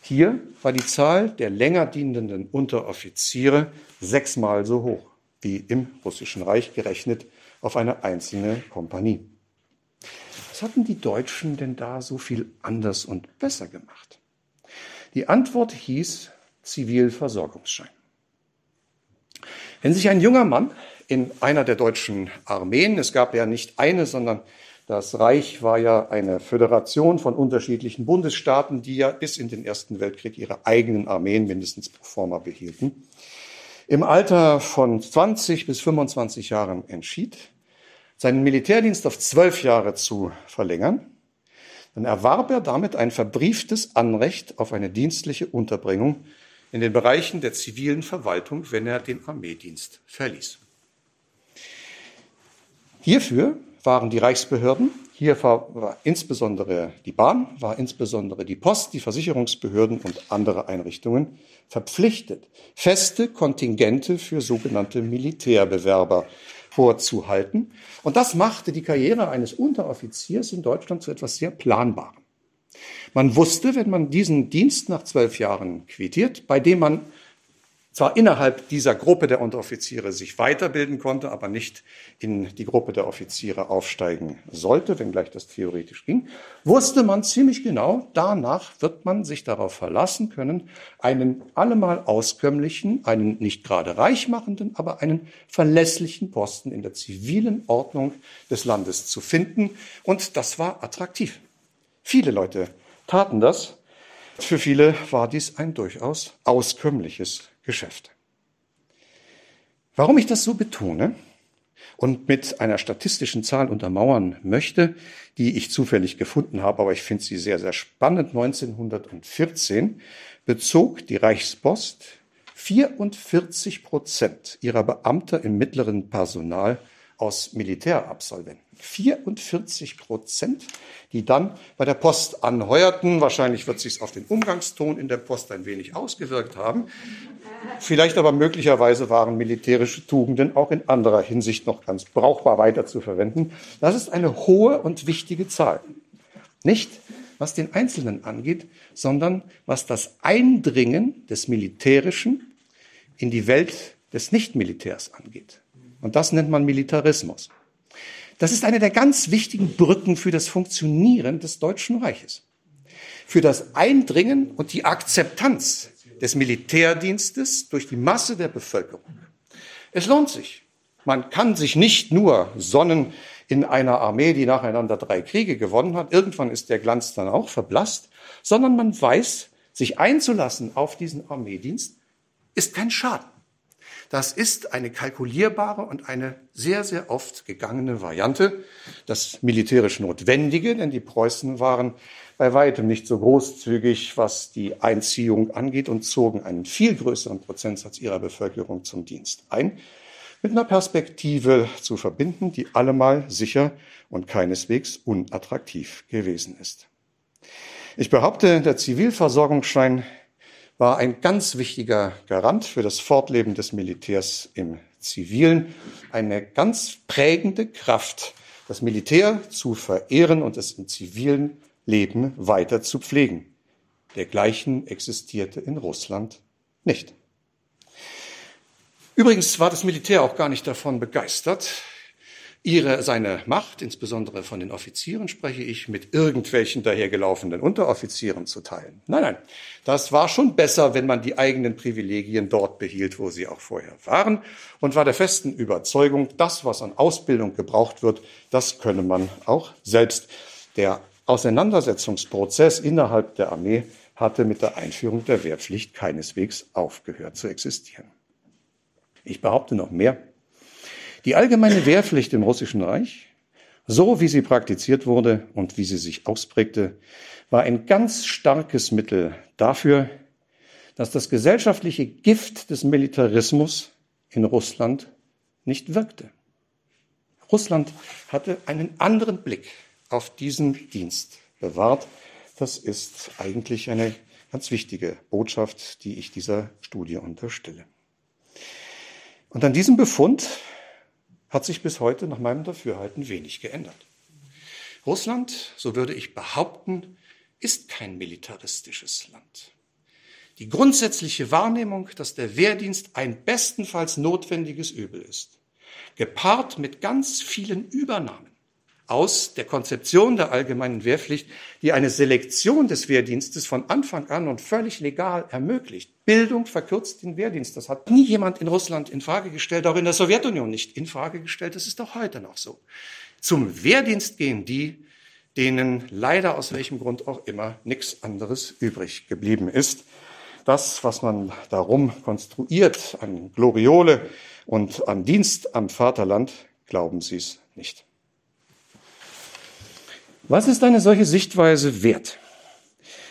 Hier war die Zahl der länger dienenden Unteroffiziere sechsmal so hoch wie im Russischen Reich gerechnet auf eine einzelne Kompanie. Was hatten die Deutschen denn da so viel anders und besser gemacht? Die Antwort hieß Zivilversorgungsschein. Wenn sich ein junger Mann in einer der deutschen Armeen, es gab ja nicht eine, sondern das Reich war ja eine Föderation von unterschiedlichen Bundesstaaten, die ja bis in den Ersten Weltkrieg ihre eigenen Armeen mindestens pro forma behielten. Im Alter von 20 bis 25 Jahren entschied, seinen Militärdienst auf zwölf Jahre zu verlängern, dann erwarb er damit ein verbrieftes Anrecht auf eine dienstliche Unterbringung in den Bereichen der zivilen Verwaltung, wenn er den Armeedienst verließ. Hierfür waren die Reichsbehörden, hier war, war, insbesondere die Bahn, war insbesondere die Post, die Versicherungsbehörden und andere Einrichtungen verpflichtet, feste Kontingente für sogenannte Militärbewerber vorzuhalten. Und das machte die Karriere eines Unteroffiziers in Deutschland zu etwas sehr Planbarem. Man wusste, wenn man diesen Dienst nach zwölf Jahren quittiert, bei dem man zwar innerhalb dieser Gruppe der Unteroffiziere sich weiterbilden konnte, aber nicht in die Gruppe der Offiziere aufsteigen sollte, wenngleich das theoretisch ging, wusste man ziemlich genau, danach wird man sich darauf verlassen können, einen allemal auskömmlichen, einen nicht gerade reich machenden, aber einen verlässlichen Posten in der zivilen Ordnung des Landes zu finden. Und das war attraktiv. Viele Leute taten das. Für viele war dies ein durchaus auskömmliches Geschäft. Warum ich das so betone und mit einer statistischen Zahl untermauern möchte, die ich zufällig gefunden habe, aber ich finde sie sehr, sehr spannend. 1914 bezog die Reichspost 44 Prozent ihrer Beamter im mittleren Personal aus Militärabsolventen. 44 Prozent, die dann bei der Post anheuerten. Wahrscheinlich wird sich auf den Umgangston in der Post ein wenig ausgewirkt haben. Vielleicht aber möglicherweise waren militärische Tugenden auch in anderer Hinsicht noch ganz brauchbar weiter zu verwenden. Das ist eine hohe und wichtige Zahl. Nicht was den Einzelnen angeht, sondern was das Eindringen des Militärischen in die Welt des Nichtmilitärs angeht. Und das nennt man Militarismus. Das ist eine der ganz wichtigen Brücken für das Funktionieren des Deutschen Reiches. Für das Eindringen und die Akzeptanz des Militärdienstes durch die Masse der Bevölkerung. Es lohnt sich. Man kann sich nicht nur sonnen in einer Armee, die nacheinander drei Kriege gewonnen hat. Irgendwann ist der Glanz dann auch verblasst, sondern man weiß, sich einzulassen auf diesen Armeedienst ist kein Schaden. Das ist eine kalkulierbare und eine sehr, sehr oft gegangene Variante. Das militärisch Notwendige, denn die Preußen waren bei weitem nicht so großzügig, was die Einziehung angeht und zogen einen viel größeren Prozentsatz ihrer Bevölkerung zum Dienst ein, mit einer Perspektive zu verbinden, die allemal sicher und keineswegs unattraktiv gewesen ist. Ich behaupte, der Zivilversorgungsschein war ein ganz wichtiger Garant für das Fortleben des Militärs im Zivilen, eine ganz prägende Kraft, das Militär zu verehren und es im zivilen Leben weiter zu pflegen. Dergleichen existierte in Russland nicht. Übrigens war das Militär auch gar nicht davon begeistert, ihre, seine Macht, insbesondere von den Offizieren spreche ich, mit irgendwelchen dahergelaufenen Unteroffizieren zu teilen. Nein, nein, das war schon besser, wenn man die eigenen Privilegien dort behielt, wo sie auch vorher waren und war der festen Überzeugung, das, was an Ausbildung gebraucht wird, das könne man auch selbst. Der Auseinandersetzungsprozess innerhalb der Armee hatte mit der Einführung der Wehrpflicht keineswegs aufgehört zu existieren. Ich behaupte noch mehr. Die allgemeine Wehrpflicht im Russischen Reich, so wie sie praktiziert wurde und wie sie sich ausprägte, war ein ganz starkes Mittel dafür, dass das gesellschaftliche Gift des Militarismus in Russland nicht wirkte. Russland hatte einen anderen Blick auf diesen Dienst bewahrt. Das ist eigentlich eine ganz wichtige Botschaft, die ich dieser Studie unterstelle. Und an diesem Befund hat sich bis heute nach meinem Dafürhalten wenig geändert. Russland, so würde ich behaupten, ist kein militaristisches Land. Die grundsätzliche Wahrnehmung, dass der Wehrdienst ein bestenfalls notwendiges Übel ist, gepaart mit ganz vielen Übernahmen, aus der Konzeption der allgemeinen Wehrpflicht, die eine Selektion des Wehrdienstes von Anfang an und völlig legal ermöglicht. Bildung verkürzt den Wehrdienst. Das hat nie jemand in Russland in Frage gestellt, auch in der Sowjetunion nicht in Frage gestellt. Das ist auch heute noch so. Zum Wehrdienst gehen die, denen leider aus welchem Grund auch immer nichts anderes übrig geblieben ist. Das, was man darum konstruiert an Gloriole und an Dienst am Vaterland, glauben Sie es nicht. Was ist eine solche Sichtweise wert,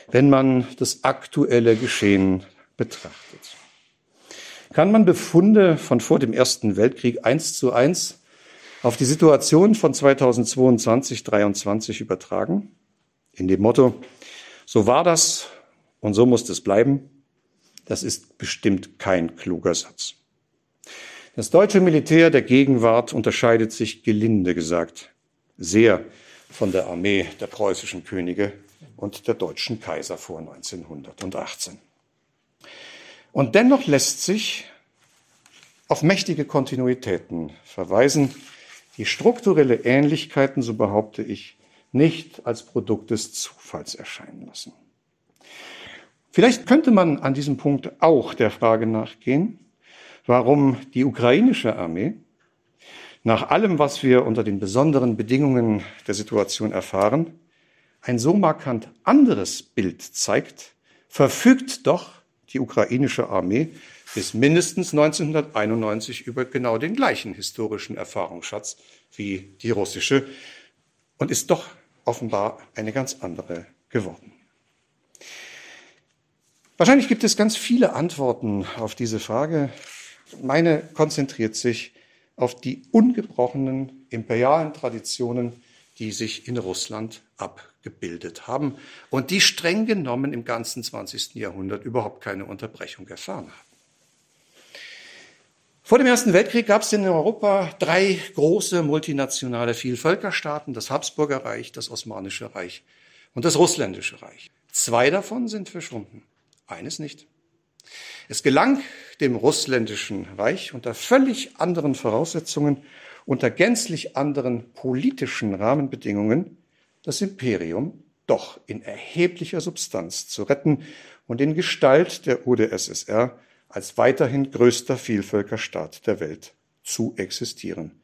wenn man das aktuelle Geschehen betrachtet? Kann man Befunde von vor dem Ersten Weltkrieg eins zu eins auf die Situation von 2022, 2023 übertragen? In dem Motto, so war das und so muss es bleiben, das ist bestimmt kein kluger Satz. Das deutsche Militär der Gegenwart unterscheidet sich gelinde gesagt sehr von der Armee der preußischen Könige und der deutschen Kaiser vor 1918. Und dennoch lässt sich auf mächtige Kontinuitäten verweisen, die strukturelle Ähnlichkeiten, so behaupte ich, nicht als Produkt des Zufalls erscheinen lassen. Vielleicht könnte man an diesem Punkt auch der Frage nachgehen, warum die ukrainische Armee nach allem, was wir unter den besonderen Bedingungen der Situation erfahren, ein so markant anderes Bild zeigt, verfügt doch die ukrainische Armee bis mindestens 1991 über genau den gleichen historischen Erfahrungsschatz wie die russische und ist doch offenbar eine ganz andere geworden. Wahrscheinlich gibt es ganz viele Antworten auf diese Frage. Meine konzentriert sich auf die ungebrochenen imperialen Traditionen, die sich in Russland abgebildet haben und die streng genommen im ganzen 20. Jahrhundert überhaupt keine Unterbrechung erfahren haben. Vor dem Ersten Weltkrieg gab es in Europa drei große multinationale Vielvölkerstaaten, das Habsburger Reich, das Osmanische Reich und das Russländische Reich. Zwei davon sind verschwunden, eines nicht. Es gelang dem Russländischen Reich unter völlig anderen Voraussetzungen, unter gänzlich anderen politischen Rahmenbedingungen, das Imperium doch in erheblicher Substanz zu retten und in Gestalt der UdSSR als weiterhin größter Vielvölkerstaat der Welt zu existieren.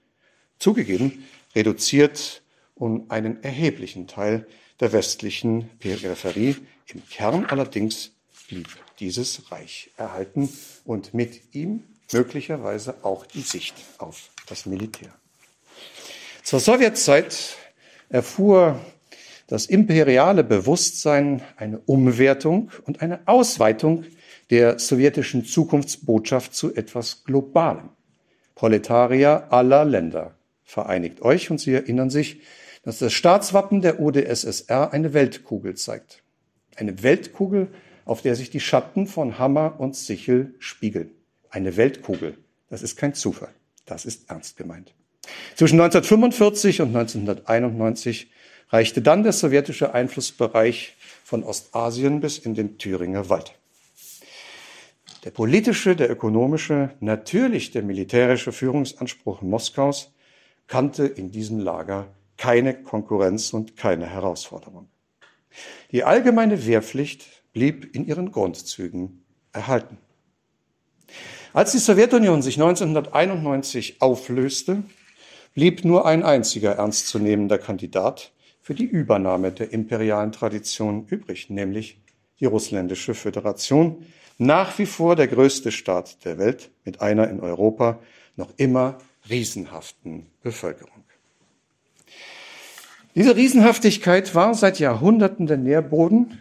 Zugegeben, reduziert um einen erheblichen Teil der westlichen Peripherie. Im Kern allerdings blieb dieses Reich erhalten und mit ihm möglicherweise auch die Sicht auf das Militär. Zur Sowjetzeit erfuhr das imperiale Bewusstsein eine Umwertung und eine Ausweitung der sowjetischen Zukunftsbotschaft zu etwas Globalem. Proletarier aller Länder, vereinigt euch und Sie erinnern sich, dass das Staatswappen der UdSSR eine Weltkugel zeigt. Eine Weltkugel, auf der sich die Schatten von Hammer und Sichel spiegeln. Eine Weltkugel. Das ist kein Zufall. Das ist ernst gemeint. Zwischen 1945 und 1991 reichte dann der sowjetische Einflussbereich von Ostasien bis in den Thüringer Wald. Der politische, der ökonomische, natürlich der militärische Führungsanspruch Moskaus kannte in diesem Lager keine Konkurrenz und keine Herausforderung. Die allgemeine Wehrpflicht blieb in ihren Grundzügen erhalten. Als die Sowjetunion sich 1991 auflöste, blieb nur ein einziger ernstzunehmender Kandidat für die Übernahme der imperialen Tradition übrig, nämlich die russländische Föderation, nach wie vor der größte Staat der Welt mit einer in Europa noch immer riesenhaften Bevölkerung. Diese Riesenhaftigkeit war seit Jahrhunderten der Nährboden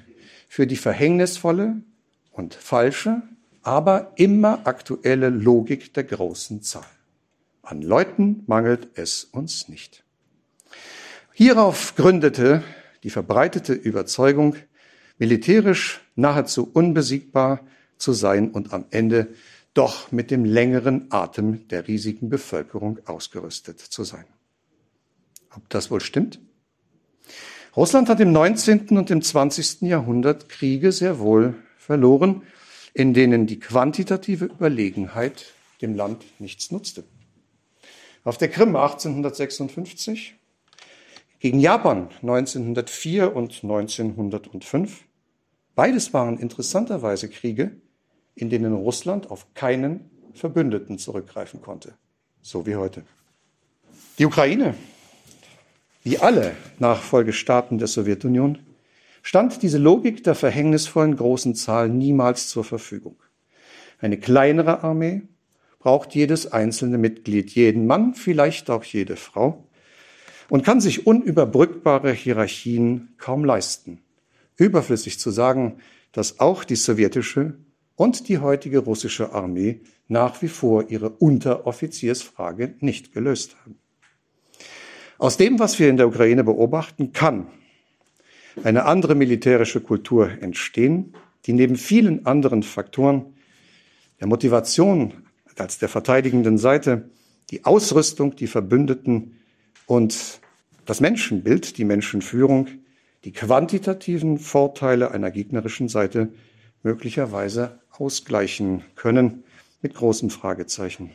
für die verhängnisvolle und falsche, aber immer aktuelle Logik der großen Zahl. An Leuten mangelt es uns nicht. Hierauf gründete die verbreitete Überzeugung, militärisch nahezu unbesiegbar zu sein und am Ende doch mit dem längeren Atem der riesigen Bevölkerung ausgerüstet zu sein. Ob das wohl stimmt? Russland hat im 19. und im 20. Jahrhundert Kriege sehr wohl verloren, in denen die quantitative Überlegenheit dem Land nichts nutzte. Auf der Krim 1856, gegen Japan 1904 und 1905. Beides waren interessanterweise Kriege, in denen Russland auf keinen Verbündeten zurückgreifen konnte, so wie heute. Die Ukraine wie alle Nachfolgestaaten der Sowjetunion stand diese Logik der verhängnisvollen großen Zahl niemals zur Verfügung. Eine kleinere Armee braucht jedes einzelne Mitglied, jeden Mann, vielleicht auch jede Frau. und kann sich unüberbrückbare Hierarchien kaum leisten. Überflüssig zu sagen, dass auch die sowjetische und die heutige russische Armee nach wie vor ihre Unteroffiziersfrage nicht gelöst haben. Aus dem, was wir in der Ukraine beobachten, kann eine andere militärische Kultur entstehen, die neben vielen anderen Faktoren der Motivation als der verteidigenden Seite die Ausrüstung, die Verbündeten und das Menschenbild, die Menschenführung, die quantitativen Vorteile einer gegnerischen Seite möglicherweise ausgleichen können mit großen Fragezeichen.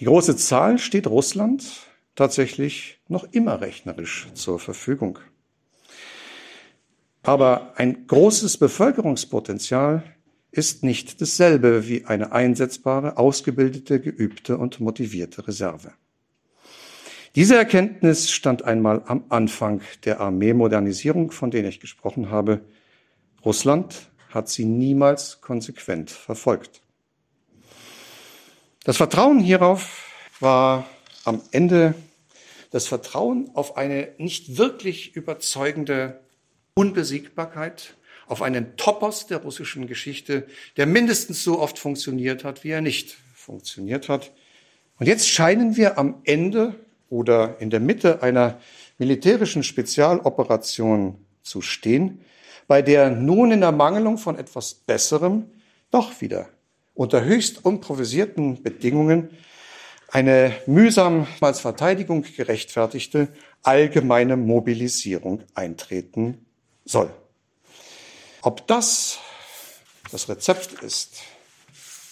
Die große Zahl steht Russland tatsächlich noch immer rechnerisch zur Verfügung. Aber ein großes Bevölkerungspotenzial ist nicht dasselbe wie eine einsetzbare, ausgebildete, geübte und motivierte Reserve. Diese Erkenntnis stand einmal am Anfang der Armeemodernisierung, von der ich gesprochen habe. Russland hat sie niemals konsequent verfolgt. Das Vertrauen hierauf war am Ende das Vertrauen auf eine nicht wirklich überzeugende Unbesiegbarkeit, auf einen Topos der russischen Geschichte, der mindestens so oft funktioniert hat, wie er nicht funktioniert hat. Und jetzt scheinen wir am Ende oder in der Mitte einer militärischen Spezialoperation zu stehen, bei der nun in Ermangelung von etwas Besserem doch wieder unter höchst improvisierten Bedingungen eine mühsam als Verteidigung gerechtfertigte allgemeine Mobilisierung eintreten soll. Ob das das Rezept ist,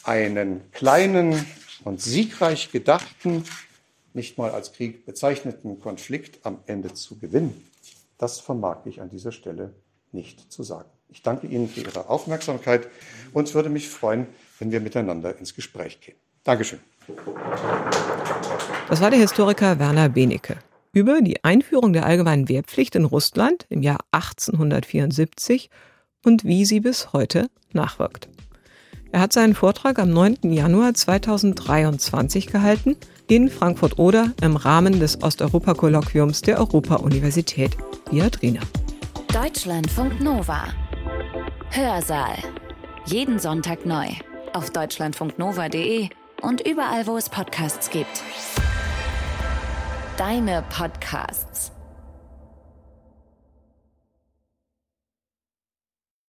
einen kleinen und siegreich gedachten, nicht mal als Krieg bezeichneten Konflikt am Ende zu gewinnen, das vermag ich an dieser Stelle nicht zu sagen. Ich danke Ihnen für Ihre Aufmerksamkeit und würde mich freuen, wenn wir miteinander ins Gespräch gehen. Dankeschön. Das war der Historiker Werner Benecke über die Einführung der allgemeinen Wehrpflicht in Russland im Jahr 1874 und wie sie bis heute nachwirkt. Er hat seinen Vortrag am 9. Januar 2023 gehalten in Frankfurt-Oder im Rahmen des Osteuropa-Kolloquiums der Europa-Universität Viadrina. Deutschlandfunk Nova. Hörsaal. Jeden Sonntag neu auf deutschlandfunknova.de und überall, wo es Podcasts gibt. Deine Podcasts.